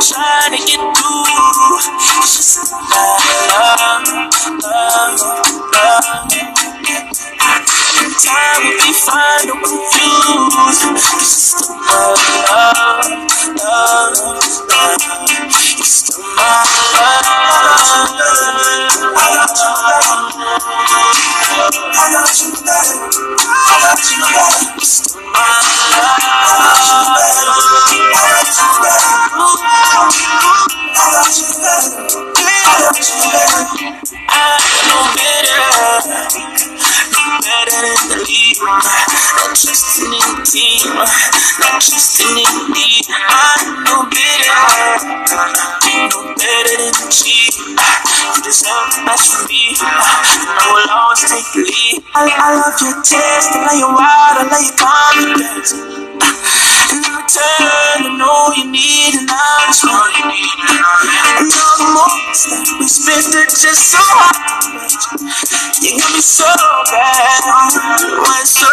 trying to get through, it's just love, love, love. Time will be fine, don't confuse. It's just love, love, love, love. It's still my love. I got you, I got you, I got you, It's The team, not trusting in me. I know better, know better than cheat. You deserve the best from me. I will always take the lead. I, I love your taste, I love your wild, I love your confidence. And in return, I know you need an one. I know the moments that we spent are just so hard. You got me so bad, went so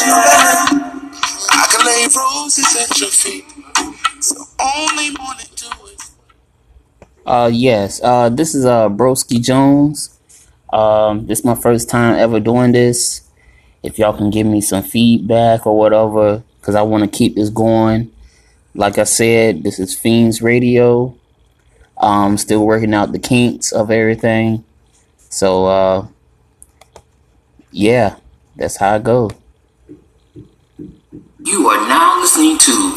you, love. I can lay roses at your feet. So only it. Uh, yes. Uh, this is uh Broski Jones. Um, this is my first time ever doing this. If y'all can give me some feedback or whatever, because I want to keep this going. Like I said, this is Fiends Radio. Um, still working out the kinks of everything. So, uh, yeah, that's how I go. You are now listening to.